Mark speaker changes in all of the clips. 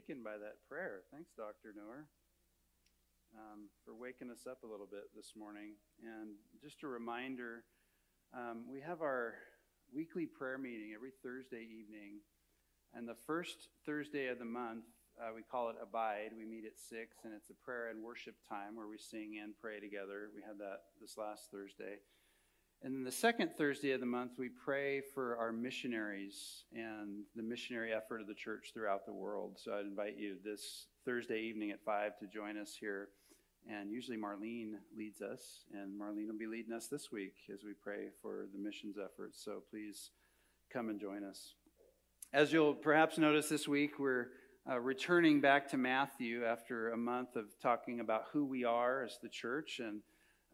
Speaker 1: shaken by that prayer. Thanks, Dr. Noor, um, for waking us up a little bit this morning. And just a reminder um, we have our weekly prayer meeting every Thursday evening. And the first Thursday of the month, uh, we call it Abide. We meet at 6, and it's a prayer and worship time where we sing and pray together. We had that this last Thursday. And then the second Thursday of the month, we pray for our missionaries and the missionary effort of the church throughout the world. So I'd invite you this Thursday evening at 5 to join us here. And usually Marlene leads us, and Marlene will be leading us this week as we pray for the missions efforts. So please come and join us. As you'll perhaps notice this week, we're uh, returning back to Matthew after a month of talking about who we are as the church. And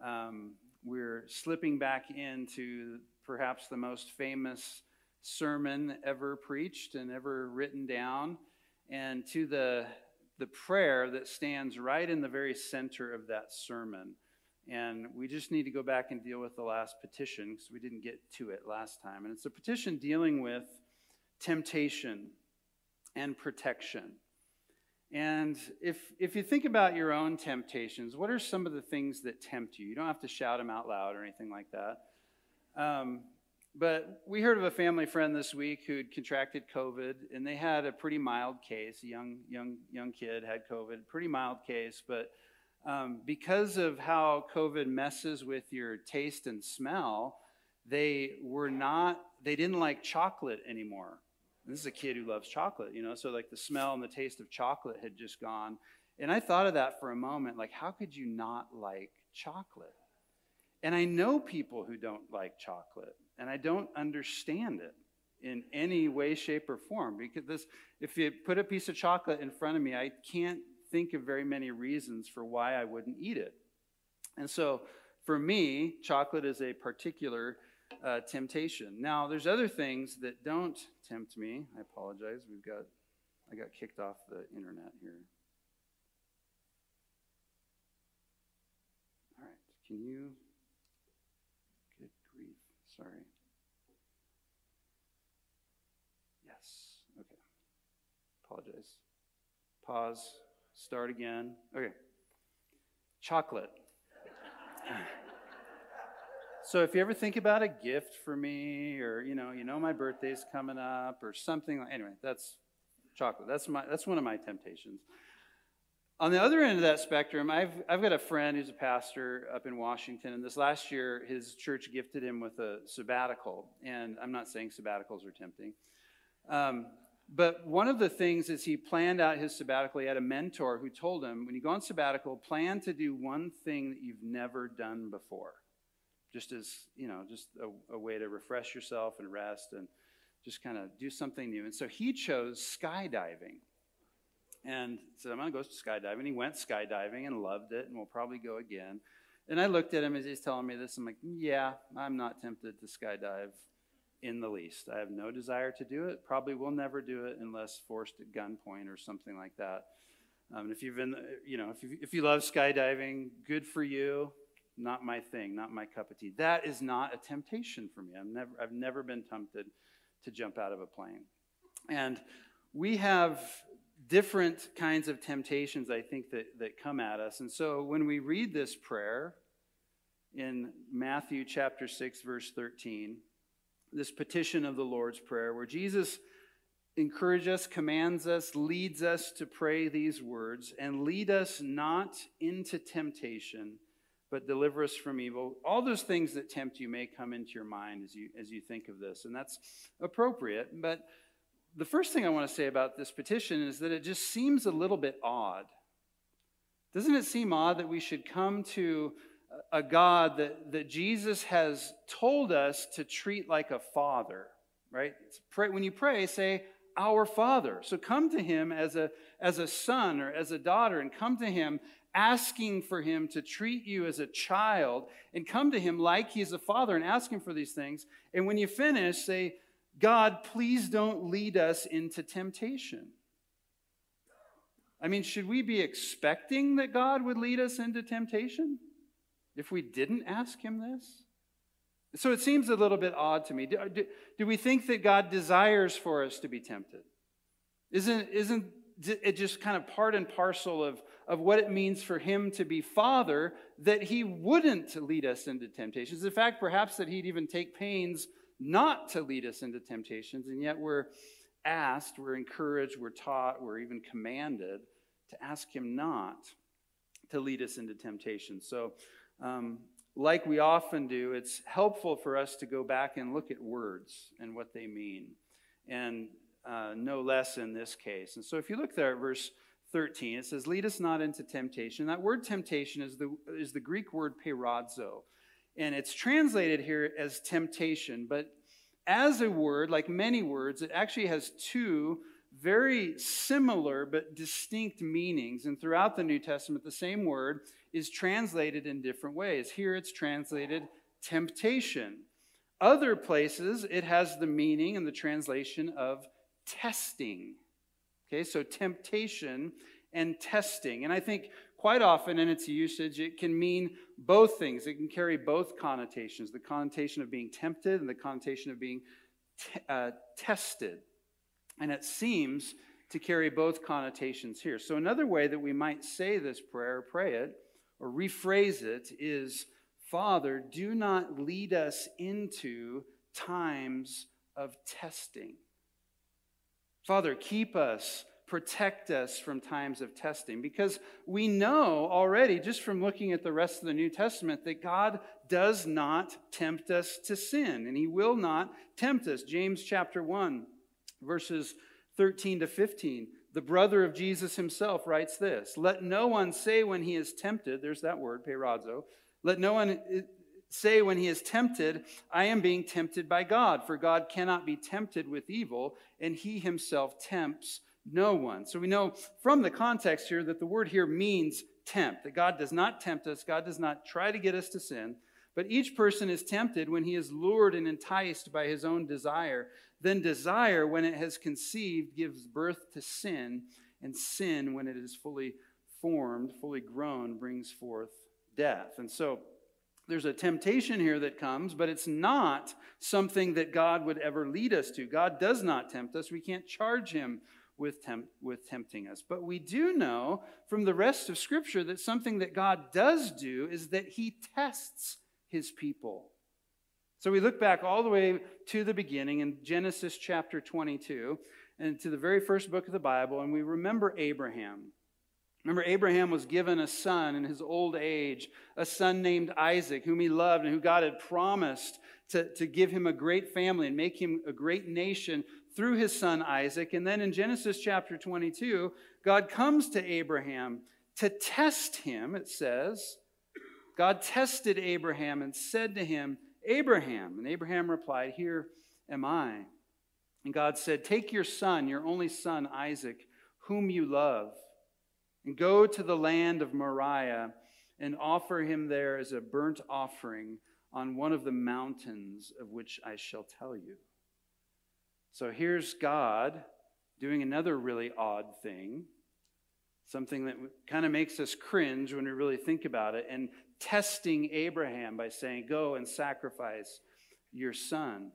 Speaker 1: um, we're slipping back into perhaps the most famous sermon ever preached and ever written down, and to the, the prayer that stands right in the very center of that sermon. And we just need to go back and deal with the last petition because we didn't get to it last time. And it's a petition dealing with temptation and protection. And if, if you think about your own temptations, what are some of the things that tempt you? You don't have to shout them out loud or anything like that. Um, but we heard of a family friend this week who'd contracted COVID, and they had a pretty mild case. A young, young, young kid had COVID, pretty mild case. But um, because of how COVID messes with your taste and smell, they were not, they didn't like chocolate anymore. This is a kid who loves chocolate, you know, so like the smell and the taste of chocolate had just gone. And I thought of that for a moment like, how could you not like chocolate? And I know people who don't like chocolate, and I don't understand it in any way, shape, or form. Because this, if you put a piece of chocolate in front of me, I can't think of very many reasons for why I wouldn't eat it. And so for me, chocolate is a particular uh, temptation. Now, there's other things that don't tempt me. I apologize. We've got, I got kicked off the internet here. All right, can you? Good grief. Sorry. Yes. Okay. Apologize. Pause. Start again. Okay. Chocolate. So if you ever think about a gift for me, or you know, you know my birthday's coming up, or something anyway, that's chocolate. That's my that's one of my temptations. On the other end of that spectrum, I've I've got a friend who's a pastor up in Washington, and this last year his church gifted him with a sabbatical. And I'm not saying sabbaticals are tempting. Um, but one of the things is he planned out his sabbatical. He had a mentor who told him, when you go on sabbatical, plan to do one thing that you've never done before just as, you know, just a, a way to refresh yourself and rest and just kind of do something new. And so he chose skydiving and said, I'm going to go skydiving. And he went skydiving and loved it and will probably go again. And I looked at him as he's telling me this. I'm like, yeah, I'm not tempted to skydive in the least. I have no desire to do it. Probably will never do it unless forced at gunpoint or something like that. Um, if you've been, you know, if you, if you love skydiving, good for you not my thing, not my cup of tea. That is not a temptation for me. I've never, I've never been tempted to jump out of a plane. And we have different kinds of temptations, I think, that, that come at us. And so when we read this prayer in Matthew chapter 6, verse 13, this petition of the Lord's Prayer, where Jesus encourages us, commands us, leads us to pray these words, and lead us not into temptation but deliver us from evil. All those things that tempt you may come into your mind as you as you think of this, and that's appropriate. But the first thing I want to say about this petition is that it just seems a little bit odd. Doesn't it seem odd that we should come to a God that, that Jesus has told us to treat like a father, right? Pray, when you pray, say, Our Father. So come to him as a, as a son or as a daughter and come to him asking for him to treat you as a child and come to him like he's a father and ask him for these things. And when you finish, say, God, please don't lead us into temptation. I mean, should we be expecting that God would lead us into temptation if we didn't ask him this? So it seems a little bit odd to me. Do, do, do we think that God desires for us to be tempted? Isn't, isn't it just kind of part and parcel of, of what it means for him to be father that he wouldn't lead us into temptations. In fact, perhaps that he'd even take pains not to lead us into temptations, and yet we're asked, we're encouraged, we're taught, we're even commanded to ask him not to lead us into temptation. So, um, like we often do, it's helpful for us to go back and look at words and what they mean, and uh, no less in this case. And so, if you look there at verse 13, it says, Lead us not into temptation. That word temptation is the, is the Greek word peirazo. And it's translated here as temptation, but as a word, like many words, it actually has two very similar but distinct meanings. And throughout the New Testament, the same word is translated in different ways. Here it's translated temptation. Other places, it has the meaning and the translation of testing. Okay, so temptation and testing. And I think quite often in its usage, it can mean both things. It can carry both connotations the connotation of being tempted and the connotation of being t- uh, tested. And it seems to carry both connotations here. So, another way that we might say this prayer, pray it, or rephrase it is Father, do not lead us into times of testing. Father, keep us protect us from times of testing because we know already, just from looking at the rest of the New Testament, that God does not tempt us to sin and He will not tempt us. James chapter 1, verses 13 to 15. The brother of Jesus himself writes this Let no one say when he is tempted, there's that word, peirazo. Let no one say when he is tempted, I am being tempted by God, for God cannot be tempted with evil, and he himself tempts no one. So we know from the context here that the word here means tempt, that God does not tempt us, God does not try to get us to sin, but each person is tempted when he is lured and enticed by his own desire. Then desire, when it has conceived, gives birth to sin, and sin, when it is fully formed, fully grown, brings forth death. And so there's a temptation here that comes, but it's not something that God would ever lead us to. God does not tempt us. We can't charge him with, with tempting us. But we do know from the rest of Scripture that something that God does do is that He tests His people. So we look back all the way to the beginning in Genesis chapter 22 and to the very first book of the Bible, and we remember Abraham. Remember, Abraham was given a son in his old age, a son named Isaac, whom he loved and who God had promised to, to give him a great family and make him a great nation through his son Isaac. And then in Genesis chapter 22, God comes to Abraham to test him, it says. God tested Abraham and said to him, Abraham. And Abraham replied, Here am I. And God said, Take your son, your only son, Isaac, whom you love, and go to the land of Moriah and offer him there as a burnt offering on one of the mountains of which I shall tell you. So here's God doing another really odd thing, something that kind of makes us cringe when we really think about it, and testing Abraham by saying, Go and sacrifice your son.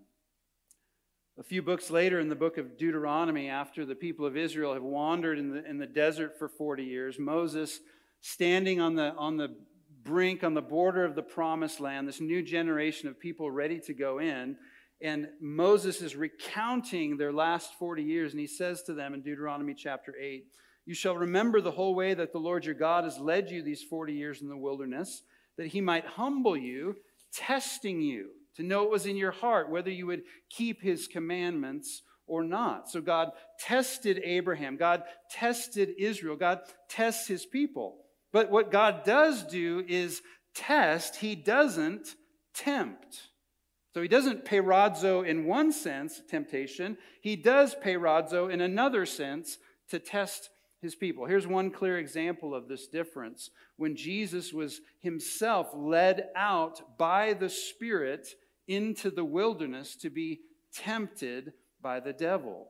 Speaker 1: A few books later, in the book of Deuteronomy, after the people of Israel have wandered in the, in the desert for 40 years, Moses, standing on the, on the brink, on the border of the promised land, this new generation of people ready to go in, and Moses is recounting their last 40 years, and he says to them in Deuteronomy chapter 8, You shall remember the whole way that the Lord your God has led you these 40 years in the wilderness, that he might humble you, testing you to know what was in your heart, whether you would keep his commandments or not. So God tested Abraham, God tested Israel, God tests his people. But what God does do is test, he doesn't tempt. So he doesn't peirazo in one sense, temptation. He does peirazo in another sense to test his people. Here's one clear example of this difference. When Jesus was himself led out by the Spirit into the wilderness to be tempted by the devil.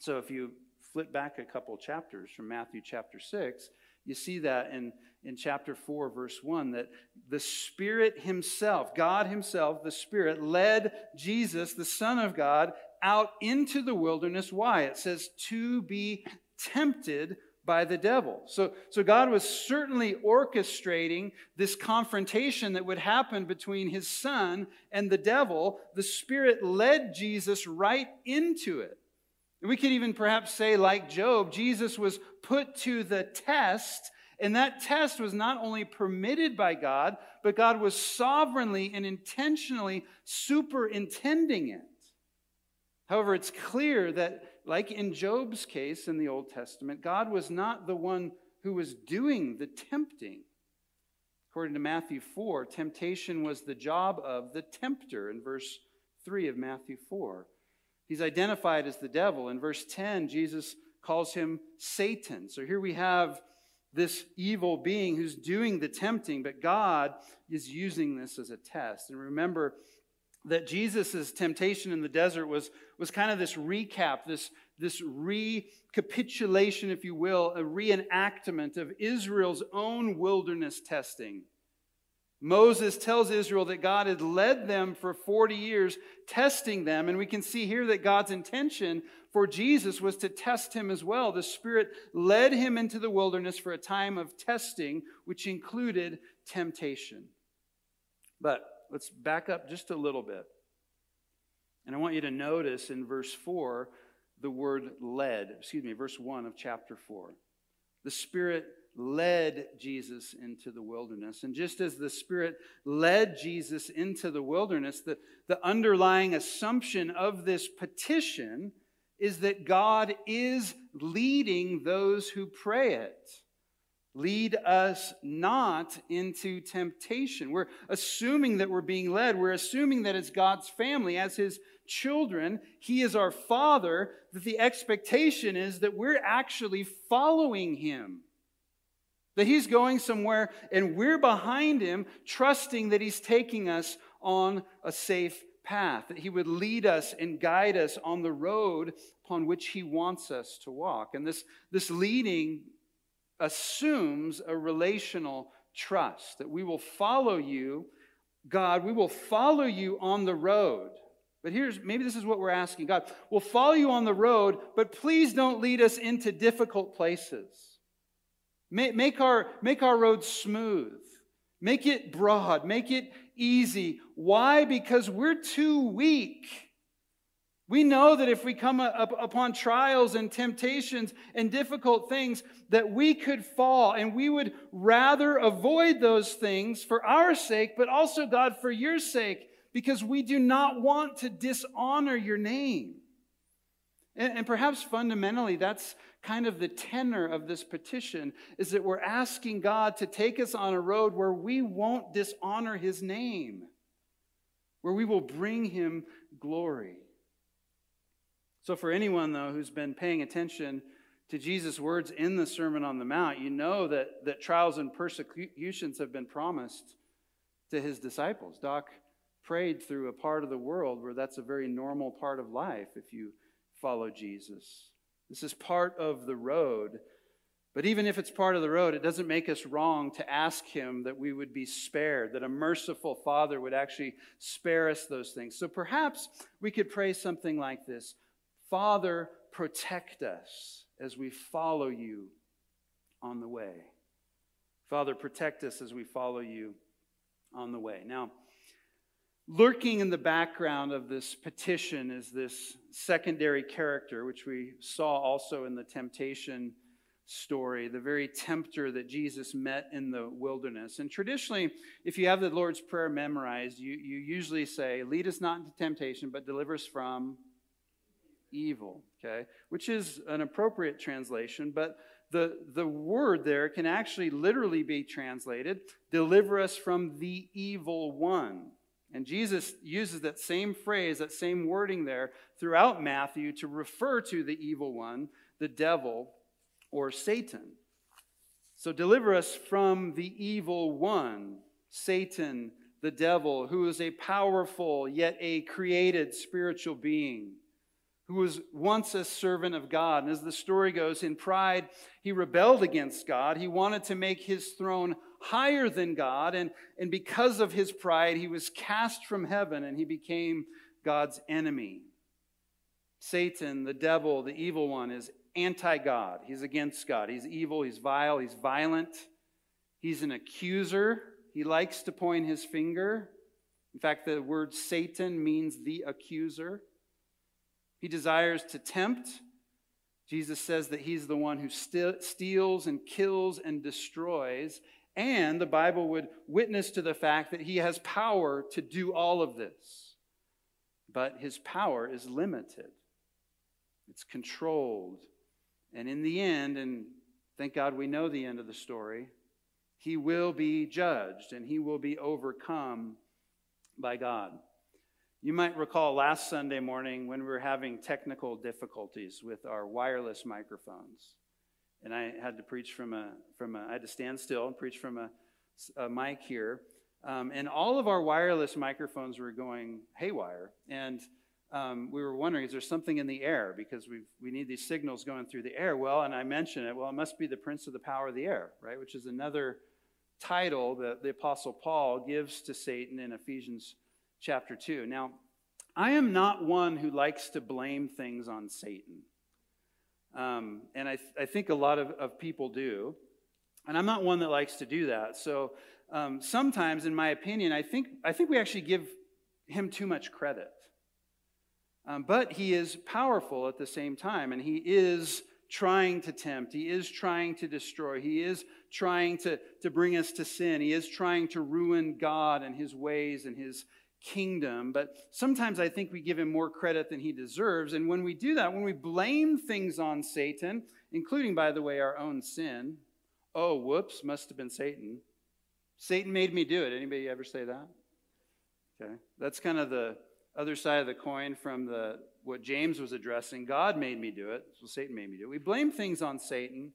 Speaker 1: So if you flip back a couple chapters from Matthew chapter 6, you see that in in chapter 4, verse 1, that the Spirit Himself, God Himself, the Spirit, led Jesus, the Son of God, out into the wilderness. Why? It says, to be tempted by the devil. So, so God was certainly orchestrating this confrontation that would happen between his son and the devil. The Spirit led Jesus right into it. We could even perhaps say, like Job, Jesus was put to the test, and that test was not only permitted by God, but God was sovereignly and intentionally superintending it. However, it's clear that like in Job's case in the Old Testament, God was not the one who was doing the tempting. According to Matthew 4, temptation was the job of the tempter in verse 3 of Matthew 4. He's identified as the devil. In verse 10, Jesus calls him Satan. So here we have this evil being who's doing the tempting, but God is using this as a test. And remember, that Jesus' temptation in the desert was, was kind of this recap, this, this recapitulation, if you will, a reenactment of Israel's own wilderness testing. Moses tells Israel that God had led them for 40 years, testing them. And we can see here that God's intention for Jesus was to test him as well. The Spirit led him into the wilderness for a time of testing, which included temptation. But let's back up just a little bit. And I want you to notice in verse 4 the word led, excuse me, verse 1 of chapter 4. The Spirit led Jesus into the wilderness. And just as the Spirit led Jesus into the wilderness, the, the underlying assumption of this petition is that God is leading those who pray it lead us not into temptation. We're assuming that we're being led. We're assuming that it's God's family as his children. He is our father, that the expectation is that we're actually following him. That he's going somewhere and we're behind him, trusting that he's taking us on a safe path, that he would lead us and guide us on the road upon which he wants us to walk. And this, this leading assumes a relational trust that we will follow you, God, we will follow you on the road. But here's maybe this is what we're asking God, we'll follow you on the road, but please don't lead us into difficult places. Make, our, make our road smooth, make it broad, make it easy. Why? Because we're too weak we know that if we come up upon trials and temptations and difficult things, that we could fall and we would rather avoid those things for our sake, but also, God, for your sake, because we do not want to dishonor your name. And, and perhaps fundamentally, that's kind of the tenor of this petition is that we're asking God to take us on a road where we won't dishonor his name, where we will bring him glory. So, for anyone, though, who's been paying attention to Jesus' words in the Sermon on the Mount, you know that, that trials and persecutions have been promised to his disciples. Doc prayed through a part of the world where that's a very normal part of life if you follow Jesus. This is part of the road. But even if it's part of the road, it doesn't make us wrong to ask Him that we would be spared, that a merciful Father would actually spare us those things. So perhaps we could pray something like this Father, protect us as we follow you on the way. Father, protect us as we follow you on the way. Now, lurking in the background of this petition is this secondary character, which we saw also in the temptation story, the very tempter that Jesus met in the wilderness. And traditionally, if you have the Lord's Prayer memorized, you, you usually say, Lead us not into temptation, but deliver us from evil, okay? Which is an appropriate translation, but the, the word there can actually literally be translated deliver us from the evil one. And Jesus uses that same phrase, that same wording there throughout Matthew to refer to the evil one, the devil, or Satan. So deliver us from the evil one, Satan, the devil, who is a powerful yet a created spiritual being who was once a servant of God. And as the story goes, in pride, he rebelled against God. He wanted to make his throne higher than God. And, and because of his pride, he was cast from heaven and he became God's enemy. Satan, the devil, the evil one, is anti God. He's against God. He's evil. He's vile. He's violent. He's an accuser. He likes to point his finger. In fact, the word Satan means the accuser. He desires to tempt. Jesus says that he's the one who steals and kills and destroys. And the Bible would witness to the fact that he has power to do all of this. But his power is limited, it's controlled. And in the end, and thank God we know the end of the story, he will be judged and he will be overcome by God. You might recall last Sunday morning when we were having technical difficulties with our wireless microphones. And I had to preach from a, from a I had to stand still and preach from a, a mic here. Um, and all of our wireless microphones were going haywire. And um, we were wondering, is there something in the air? Because we we need these signals going through the air. Well, and I mentioned it, well, it must be the prince of the power of the air, right? Which is another title that the Apostle Paul gives to Satan in Ephesians chapter 2. Now, I am not one who likes to blame things on Satan. Um, and I, th- I, think a lot of, of, people do. And I'm not one that likes to do that. So um, sometimes, in my opinion, I think, I think we actually give him too much credit. Um, but he is powerful at the same time, and he is trying to tempt. He is trying to destroy. He is trying to, to bring us to sin. He is trying to ruin God and his ways and his, kingdom, but sometimes I think we give him more credit than he deserves. And when we do that, when we blame things on Satan, including, by the way, our own sin, oh, whoops, must have been Satan. Satan made me do it. Anybody ever say that? Okay. That's kind of the other side of the coin from the what James was addressing. God made me do it, so Satan made me do it. We blame things on Satan.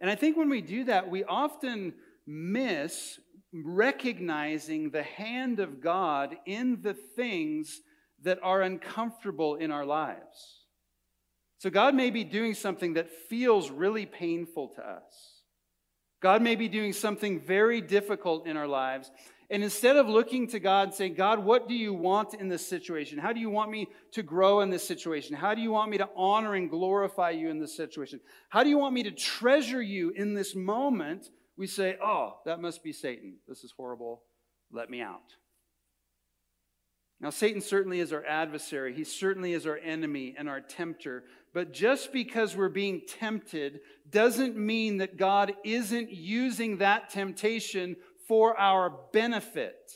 Speaker 1: And I think when we do that, we often miss recognizing the hand of God in the things that are uncomfortable in our lives. So, God may be doing something that feels really painful to us. God may be doing something very difficult in our lives. And instead of looking to God and saying, God, what do you want in this situation? How do you want me to grow in this situation? How do you want me to honor and glorify you in this situation? How do you want me to treasure you in this moment? We say, oh, that must be Satan. This is horrible. Let me out. Now, Satan certainly is our adversary. He certainly is our enemy and our tempter. But just because we're being tempted doesn't mean that God isn't using that temptation for our benefit,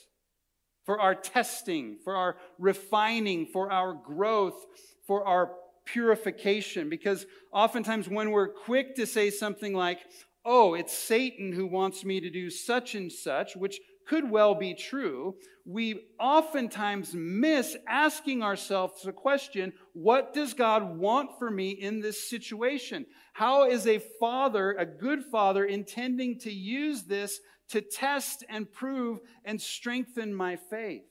Speaker 1: for our testing, for our refining, for our growth, for our purification. Because oftentimes, when we're quick to say something like, oh, it's Satan who wants me to do such and such, which could well be true, we oftentimes miss asking ourselves the question what does God want for me in this situation? How is a father, a good father, intending to use this to test and prove and strengthen my faith?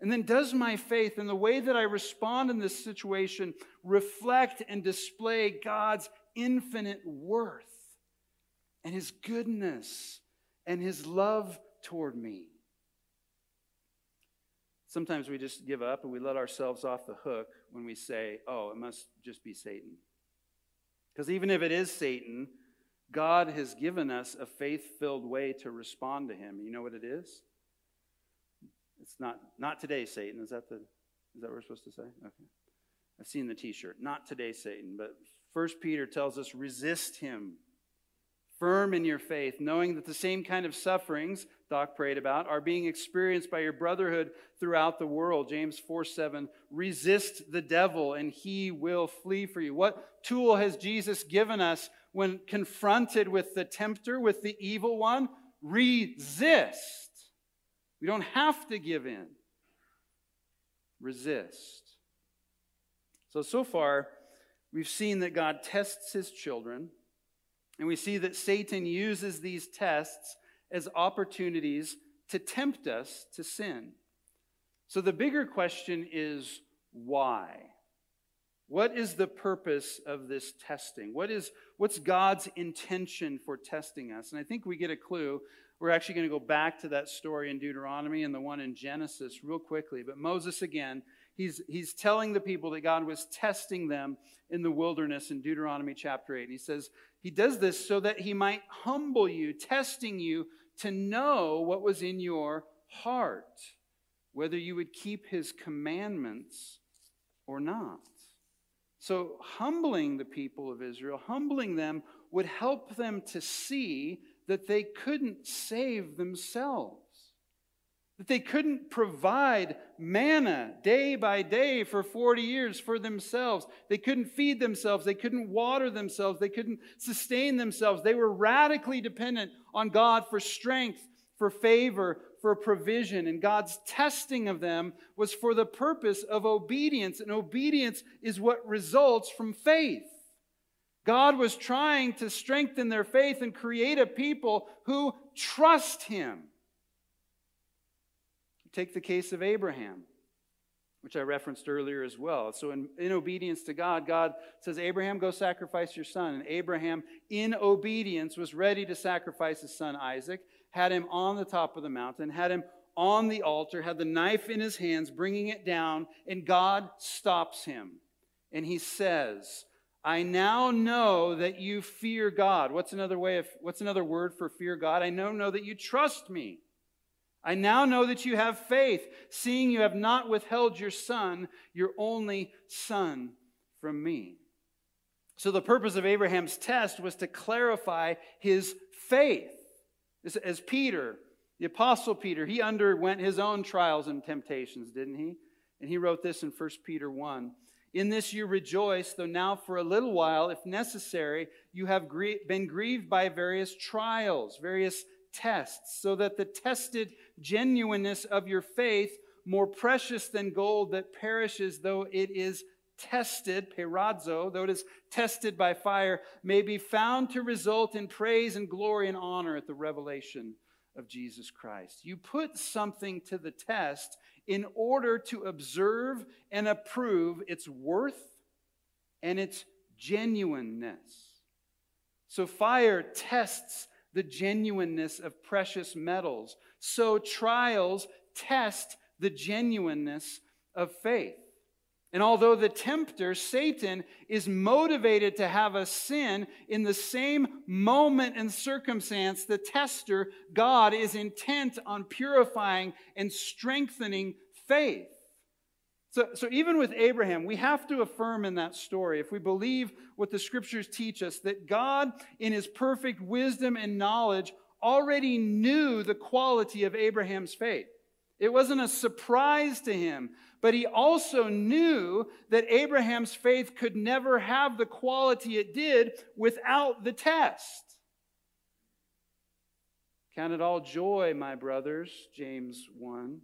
Speaker 1: And then, does my faith and the way that I respond in this situation reflect and display God's infinite worth? And his goodness and his love toward me. Sometimes we just give up and we let ourselves off the hook when we say, oh, it must just be Satan. Because even if it is Satan, God has given us a faith filled way to respond to him. You know what it is? It's not, not today, Satan. Is that, the, is that what we're supposed to say? Okay. I've seen the t shirt. Not today, Satan. But First Peter tells us resist him firm in your faith, knowing that the same kind of sufferings Doc prayed about are being experienced by your brotherhood throughout the world. James 4 7, resist the devil and he will flee for you. What tool has Jesus given us when confronted with the tempter, with the evil one? Resist. We don't have to give in. Resist. So, so far, we've seen that God tests his children and we see that Satan uses these tests as opportunities to tempt us to sin. So the bigger question is why? What is the purpose of this testing? What is, what's God's intention for testing us? And I think we get a clue. We're actually going to go back to that story in Deuteronomy and the one in Genesis real quickly. But Moses, again, he's, he's telling the people that God was testing them in the wilderness in Deuteronomy chapter 8. And he says, He does this so that He might humble you, testing you to know what was in your heart, whether you would keep His commandments or not. So, humbling the people of Israel, humbling them, would help them to see that they couldn't save themselves, that they couldn't provide manna day by day for 40 years for themselves. They couldn't feed themselves, they couldn't water themselves, they couldn't sustain themselves. They were radically dependent on God for strength, for favor, for provision. And God's testing of them was for the purpose of obedience. And obedience is what results from faith. God was trying to strengthen their faith and create a people who trust Him. Take the case of Abraham, which I referenced earlier as well. So, in, in obedience to God, God says, Abraham, go sacrifice your son. And Abraham, in obedience, was ready to sacrifice his son Isaac had him on the top of the mountain, had him on the altar, had the knife in his hands, bringing it down, and God stops him. And he says, I now know that you fear God. What's another way of, what's another word for fear God? I now know that you trust me. I now know that you have faith, seeing you have not withheld your son, your only son, from me. So, the purpose of Abraham's test was to clarify his faith. As Peter, the Apostle Peter, he underwent his own trials and temptations, didn't he? And he wrote this in 1 Peter 1. In this you rejoice, though now for a little while, if necessary, you have been grieved by various trials, various tests, so that the tested genuineness of your faith, more precious than gold that perishes, though it is tested, peirazo, though it is tested by fire, may be found to result in praise and glory and honor at the revelation of Jesus Christ. You put something to the test in order to observe and approve its worth and its genuineness. So, fire tests the genuineness of precious metals. So, trials test the genuineness of faith. And although the tempter, Satan, is motivated to have us sin, in the same moment and circumstance, the tester, God, is intent on purifying and strengthening faith. So, so even with Abraham, we have to affirm in that story, if we believe what the scriptures teach us, that God, in his perfect wisdom and knowledge, already knew the quality of Abraham's faith. It wasn't a surprise to him but he also knew that Abraham's faith could never have the quality it did without the test. Count it all joy, my brothers, James 1.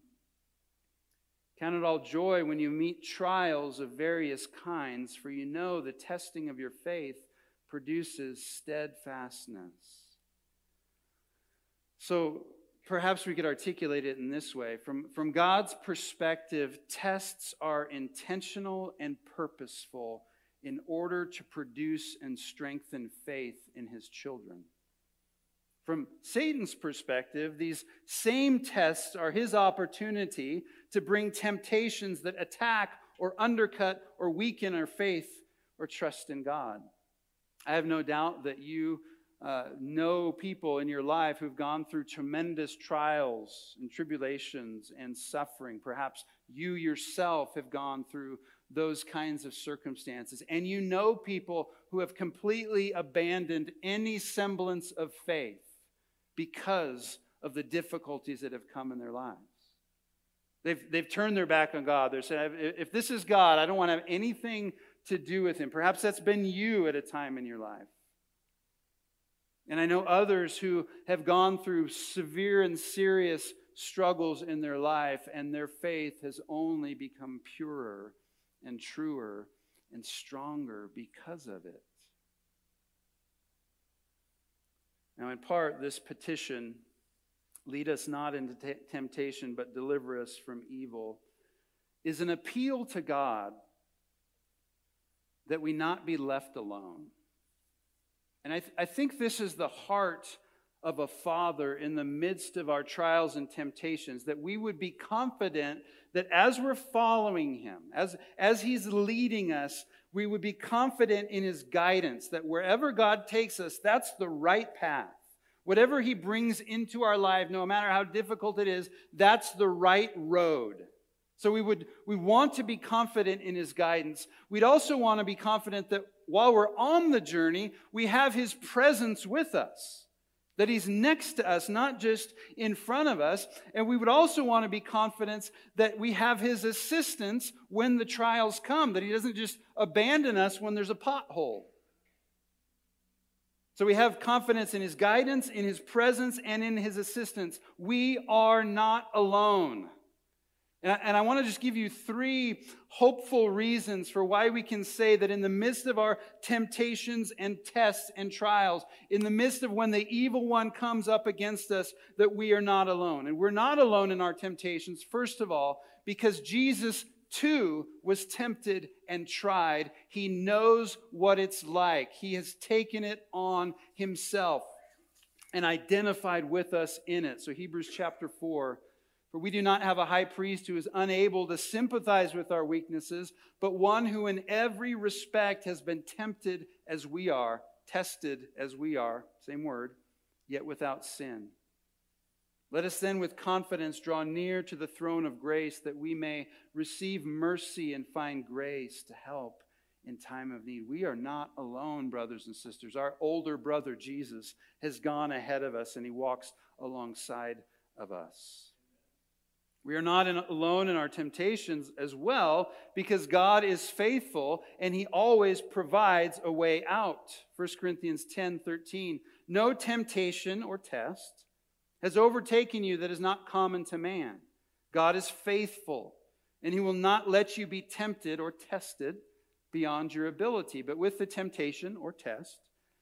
Speaker 1: Count it all joy when you meet trials of various kinds, for you know the testing of your faith produces steadfastness. So, perhaps we could articulate it in this way. From, from God's perspective, tests are intentional and purposeful in order to produce and strengthen faith in his children. From Satan's perspective, these same tests are his opportunity to bring temptations that attack or undercut or weaken our faith or trust in God. I have no doubt that you uh, know people in your life who've gone through tremendous trials and tribulations and suffering. Perhaps you yourself have gone through those kinds of circumstances. And you know people who have completely abandoned any semblance of faith because of the difficulties that have come in their lives. They've, they've turned their back on God. They're saying, if this is God, I don't want to have anything to do with him. Perhaps that's been you at a time in your life. And I know others who have gone through severe and serious struggles in their life, and their faith has only become purer and truer and stronger because of it. Now, in part, this petition, lead us not into t- temptation, but deliver us from evil, is an appeal to God that we not be left alone. And I, th- I think this is the heart of a father in the midst of our trials and temptations, that we would be confident that as we're following him, as, as he's leading us, we would be confident in his guidance, that wherever God takes us, that's the right path. Whatever he brings into our life, no matter how difficult it is, that's the right road. So we would we want to be confident in his guidance. We'd also want to be confident that while we're on the journey, we have his presence with us. That he's next to us, not just in front of us. And we would also want to be confident that we have his assistance when the trials come, that he doesn't just abandon us when there's a pothole. So we have confidence in his guidance, in his presence, and in his assistance. We are not alone. And I, and I want to just give you three hopeful reasons for why we can say that in the midst of our temptations and tests and trials, in the midst of when the evil one comes up against us, that we are not alone. And we're not alone in our temptations, first of all, because Jesus too was tempted and tried. He knows what it's like, He has taken it on Himself and identified with us in it. So, Hebrews chapter 4 for we do not have a high priest who is unable to sympathize with our weaknesses, but one who in every respect has been tempted as we are, tested as we are, same word, yet without sin. Let us then with confidence draw near to the throne of grace that we may receive mercy and find grace to help in time of need. We are not alone, brothers and sisters. Our older brother, Jesus, has gone ahead of us and he walks alongside of us. We are not in, alone in our temptations as well because God is faithful and he always provides a way out. 1 Corinthians 10 13. No temptation or test has overtaken you that is not common to man. God is faithful and he will not let you be tempted or tested beyond your ability. But with the temptation or test,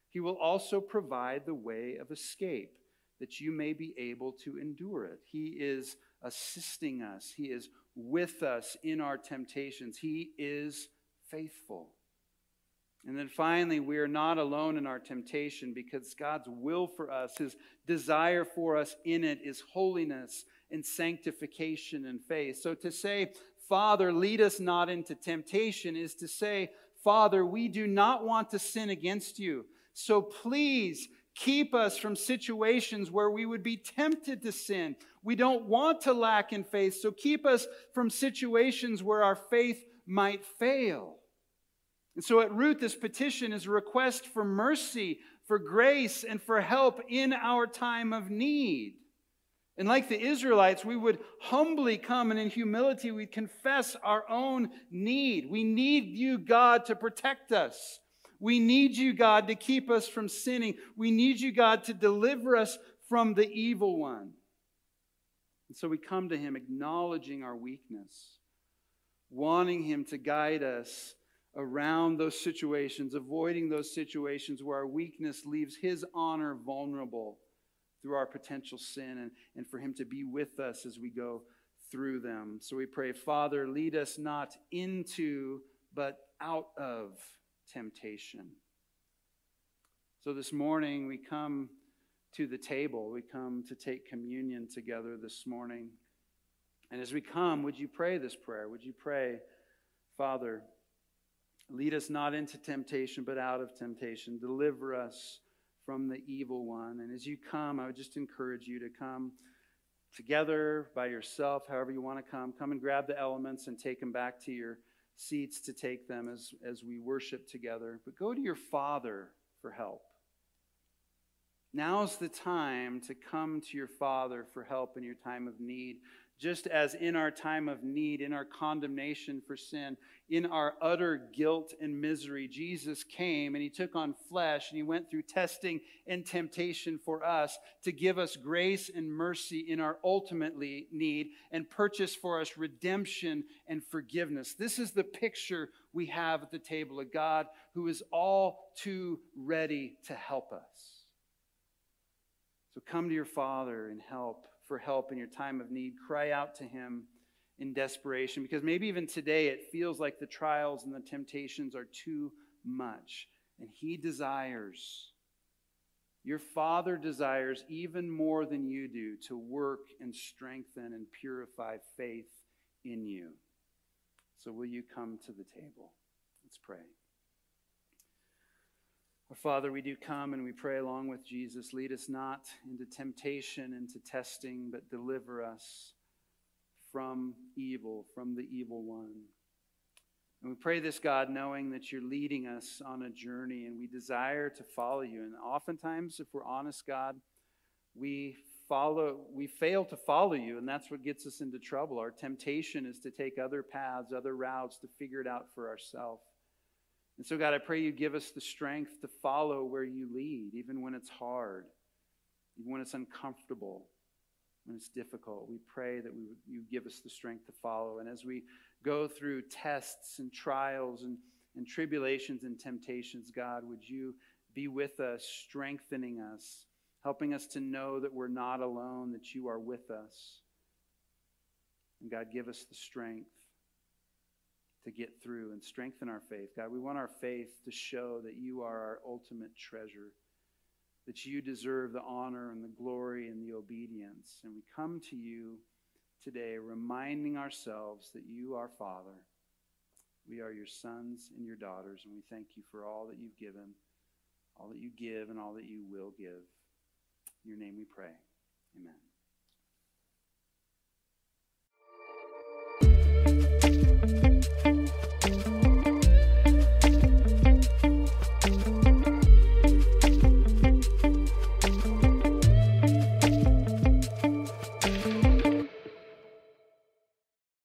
Speaker 1: he will also provide the way of escape that you may be able to endure it. He is assisting us, He is with us in our temptations. He is faithful. And then finally, we are not alone in our temptation because God's will for us, His desire for us in it is holiness and sanctification and faith. So to say, Father, lead us not into temptation is to say, Father, we do not want to sin against you. So please keep us from situations where we would be tempted to sin. We don't want to lack in faith, so keep us from situations where our faith might fail. And so at root, this petition is a request for mercy, for grace, and for help in our time of need. And like the Israelites, we would humbly come and in humility we'd confess our own need. We need you, God, to protect us. We need you, God, to keep us from sinning. We need you, God, to deliver us from the evil one. And so we come to him acknowledging our weakness, wanting him to guide us around those situations, avoiding those situations where our weakness leaves his honor vulnerable through our potential sin, and, and for him to be with us as we go through them. So we pray, Father, lead us not into, but out of temptation. So this morning we come to the table. We come to take communion together this morning. And as we come, would you pray this prayer? Would you pray, Father, lead us not into temptation, but out of temptation. Deliver us from the evil one. And as you come, I would just encourage you to come together by yourself, however you want to come. Come and grab the elements and take them back to your seats to take them as, as we worship together. But go to your Father for help. Now's the time to come to your Father for help in your time of need just as in our time of need, in our condemnation for sin, in our utter guilt and misery, Jesus came and he took on flesh and he went through testing and temptation for us to give us grace and mercy in our ultimately need and purchase for us redemption and forgiveness. This is the picture we have at the table of God who is all too ready to help us. So come to your Father and help for help in your time of need. Cry out to Him in desperation because maybe even today it feels like the trials and the temptations are too much. And He desires, Your Father desires even more than you do to work and strengthen and purify faith in you. So, will you come to the table? Let's pray. Our Father, we do come and we pray along with Jesus. Lead us not into temptation, into testing, but deliver us from evil, from the evil one. And we pray this, God, knowing that you're leading us on a journey and we desire to follow you. And oftentimes, if we're honest, God, we follow we fail to follow you and that's what gets us into trouble our temptation is to take other paths other routes to figure it out for ourselves and so god i pray you give us the strength to follow where you lead even when it's hard even when it's uncomfortable when it's difficult we pray that we you give us the strength to follow and as we go through tests and trials and, and tribulations and temptations, God, would you be with us, strengthening us, helping us to know that we're not alone, that you are with us. And God, give us the strength to get through and strengthen our faith. God, we want our faith to show that you are our ultimate treasure, that you deserve the honor and the glory and the obedience. And we come to you today, reminding ourselves that you are Father. We are your sons and your daughters, and we thank you for all that you've given, all that you give, and all that you will give. In your name we pray. Amen.